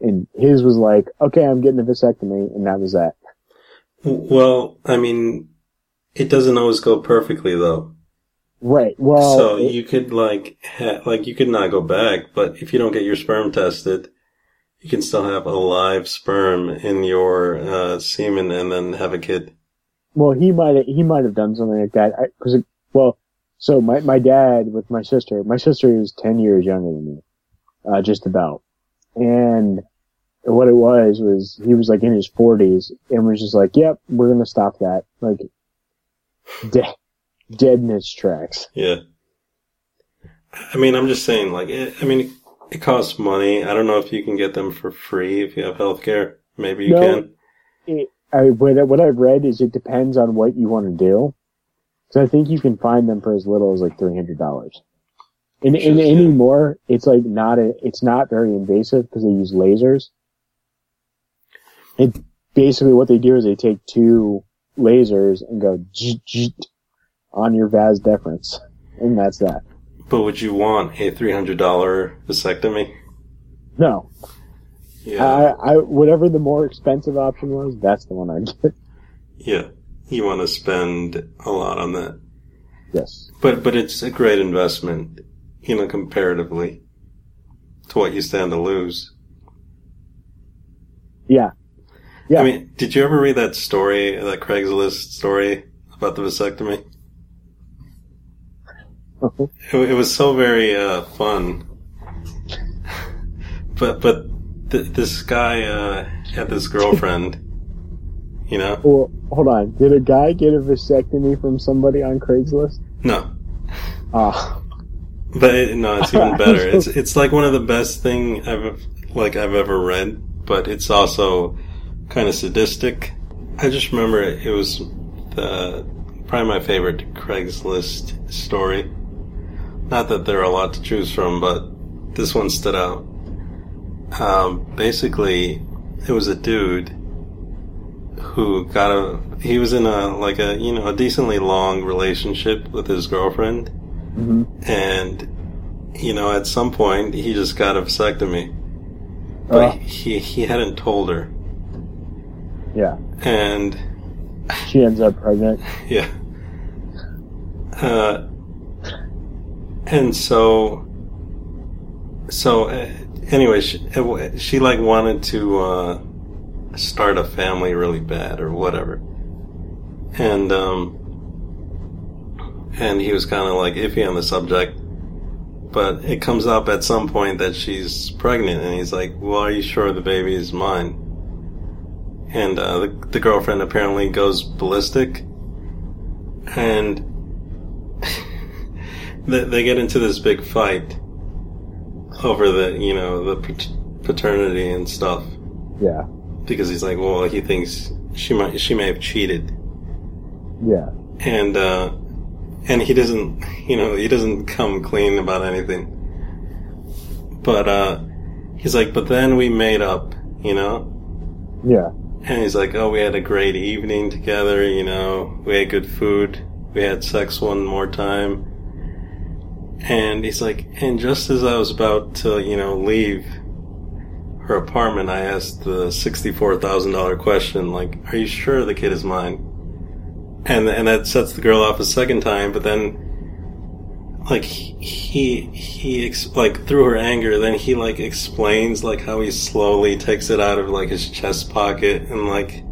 [SPEAKER 2] and his was like, okay, I'm getting a vasectomy, and that was that.
[SPEAKER 1] well, I mean, it doesn't always go perfectly though.
[SPEAKER 2] Right. Well,
[SPEAKER 1] so
[SPEAKER 2] it-
[SPEAKER 1] you could like, ha- like you could not go back, but if you don't get your sperm tested, you can still have a live sperm in your uh, semen and then have a kid.
[SPEAKER 2] well, he might he might have done something like that because well, so my my dad with my sister, my sister is ten years younger than me, uh, just about, and what it was was he was like in his forties and was just like, "Yep, we're gonna stop that," like dead dead in its tracks.
[SPEAKER 1] Yeah. I mean, I'm just saying, like, it, I mean, it, costs money. I don't know if you can get them for free if you have healthcare. Maybe you
[SPEAKER 2] No.
[SPEAKER 1] can.
[SPEAKER 2] It, I what, I've read is it depends on what you want to do. So I think you can find them for as little as like three hundred dollars. And, and
[SPEAKER 1] yeah.
[SPEAKER 2] anymore, it's like not a, it's not very invasive because they use lasers. It basically what they do is they take two lasers and go zzz, zzz on your vas deferens, and that's that.
[SPEAKER 1] But would you want a $300 vasectomy?
[SPEAKER 2] No,
[SPEAKER 1] Yeah.
[SPEAKER 2] I, I whatever the more expensive option was, that's the one I'd get.
[SPEAKER 1] yeah. You want to spend a lot on that.
[SPEAKER 2] Yes.
[SPEAKER 1] But, but it's a great investment, you know, comparatively to what you stand to lose.
[SPEAKER 2] Yeah. Yeah.
[SPEAKER 1] I mean, did you ever read that story, that Craigslist story about the vasectomy? It, it was so very uh, fun. But but th- this guy uh, had this girlfriend, you know.
[SPEAKER 2] Well, hold on. Did a guy get a vasectomy from somebody on Craigslist?
[SPEAKER 1] No,
[SPEAKER 2] Ah,
[SPEAKER 1] But it, no, it's even better. It's it's like one of the best thing I've like I've ever read, but it's also kind of sadistic. I just remember it, it was the probably my favorite Craigslist story. Not that there are a lot to choose from, but this one stood out. Um, basically, it was a dude who got a. He was in a like a you know a decently long relationship with his girlfriend,
[SPEAKER 2] hmm
[SPEAKER 1] and you know at some point he just got a vasectomy, but
[SPEAKER 2] Uh,
[SPEAKER 1] he he hadn't told her,
[SPEAKER 2] yeah.
[SPEAKER 1] and
[SPEAKER 2] She ends up pregnant.
[SPEAKER 1] Yeah. Uh, and so, so uh, anyway, she, uh, she like wanted to uh, start a family really bad or whatever, and um, and he was kind of like iffy on the subject. But it comes up at some point that she's pregnant, and he's like, "Well, are you sure the baby is mine?" And uh, the, the girlfriend apparently goes ballistic, and they, they get into this big fight over the you know the paternity and stuff
[SPEAKER 2] Yeah.
[SPEAKER 1] because he's like, well, he thinks she might she may have cheated,
[SPEAKER 2] Yeah.
[SPEAKER 1] and uh, and he doesn't you know he doesn't come clean about anything, but uh, he's like, but then we made up, you know.
[SPEAKER 2] Yeah.
[SPEAKER 1] And he's like, oh, we had a great evening together, you know, we had good food, we had sex one more time. And he's like, and just as I was about to, you know, leave her apartment, I asked the $64,000 question, like, are you sure the kid is mine? And, and that sets the girl off a second time, but then, like, he, he, ex- like, through her anger, then he, like, explains, like, how he slowly takes it out of, like, his chest pocket and, like,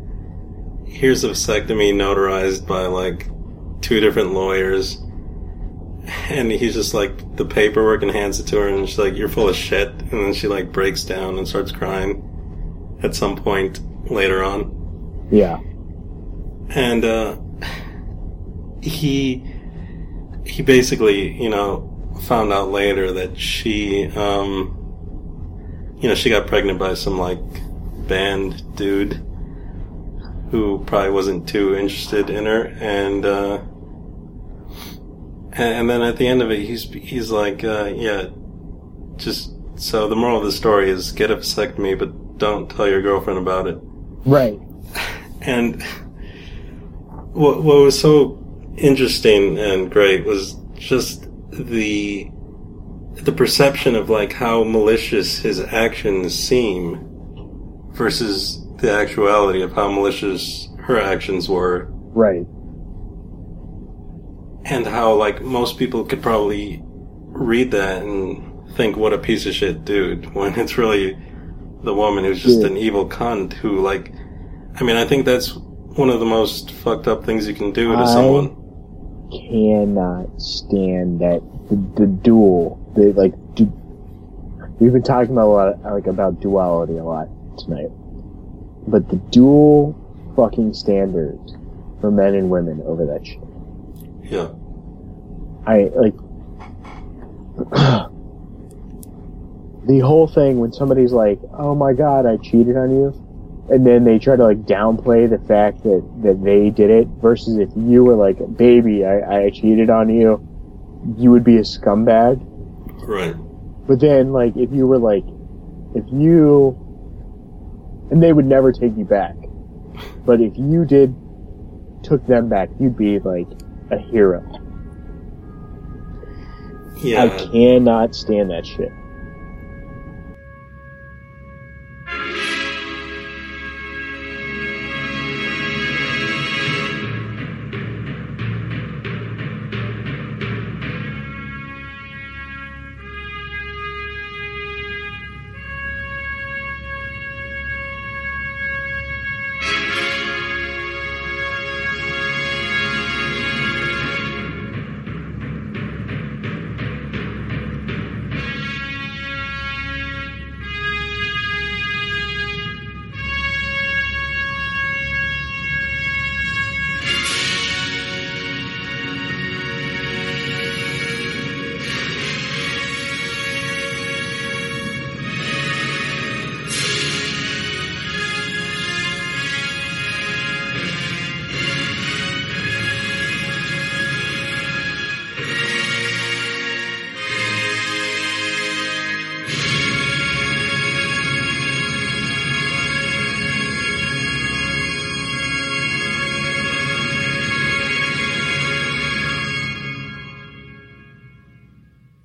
[SPEAKER 1] here's a vasectomy notarized by, like, two different lawyers. And he's just, like, the paperwork and hands it to her and she's like, you're full of shit. And then she, like, breaks down and starts crying at some point later on
[SPEAKER 2] Yeah.
[SPEAKER 1] and uh, he he basically you know found out later that she um, you know she got pregnant by some like band dude who probably wasn't too interested in her and uh, and then at the end of it he's he's like uh, yeah just so the moral of the story is get a vasectomy but don't tell your girlfriend about it
[SPEAKER 2] Right.
[SPEAKER 1] and what, what was so interesting and great was just the the perception of like how malicious his actions seem versus the actuality of how malicious her actions were
[SPEAKER 2] Right.
[SPEAKER 1] And how like most people could probably read that and think what a piece of shit dude when it's really the woman who's just
[SPEAKER 2] Yeah.
[SPEAKER 1] an evil cunt who like I mean I think that's one of the most fucked up things you can do to
[SPEAKER 2] I-
[SPEAKER 1] someone.
[SPEAKER 2] Cannot stand that the, the duel. The like. Du- we've been talking about a lot, like about duality a lot tonight, but the dual fucking standards for men and women over that shit.
[SPEAKER 1] Yeah.
[SPEAKER 2] I like the whole thing when somebody's like, "Oh my god, I cheated on you," and then they try to like downplay the fact that that they did it versus if you were like, "Baby, I, I cheated on you," you would be a scumbag.
[SPEAKER 1] Right.
[SPEAKER 2] But then like if you were like, if you, and they would never take you back, but if you did took them back, you'd be like a hero.
[SPEAKER 1] Yeah.
[SPEAKER 2] I cannot stand that shit.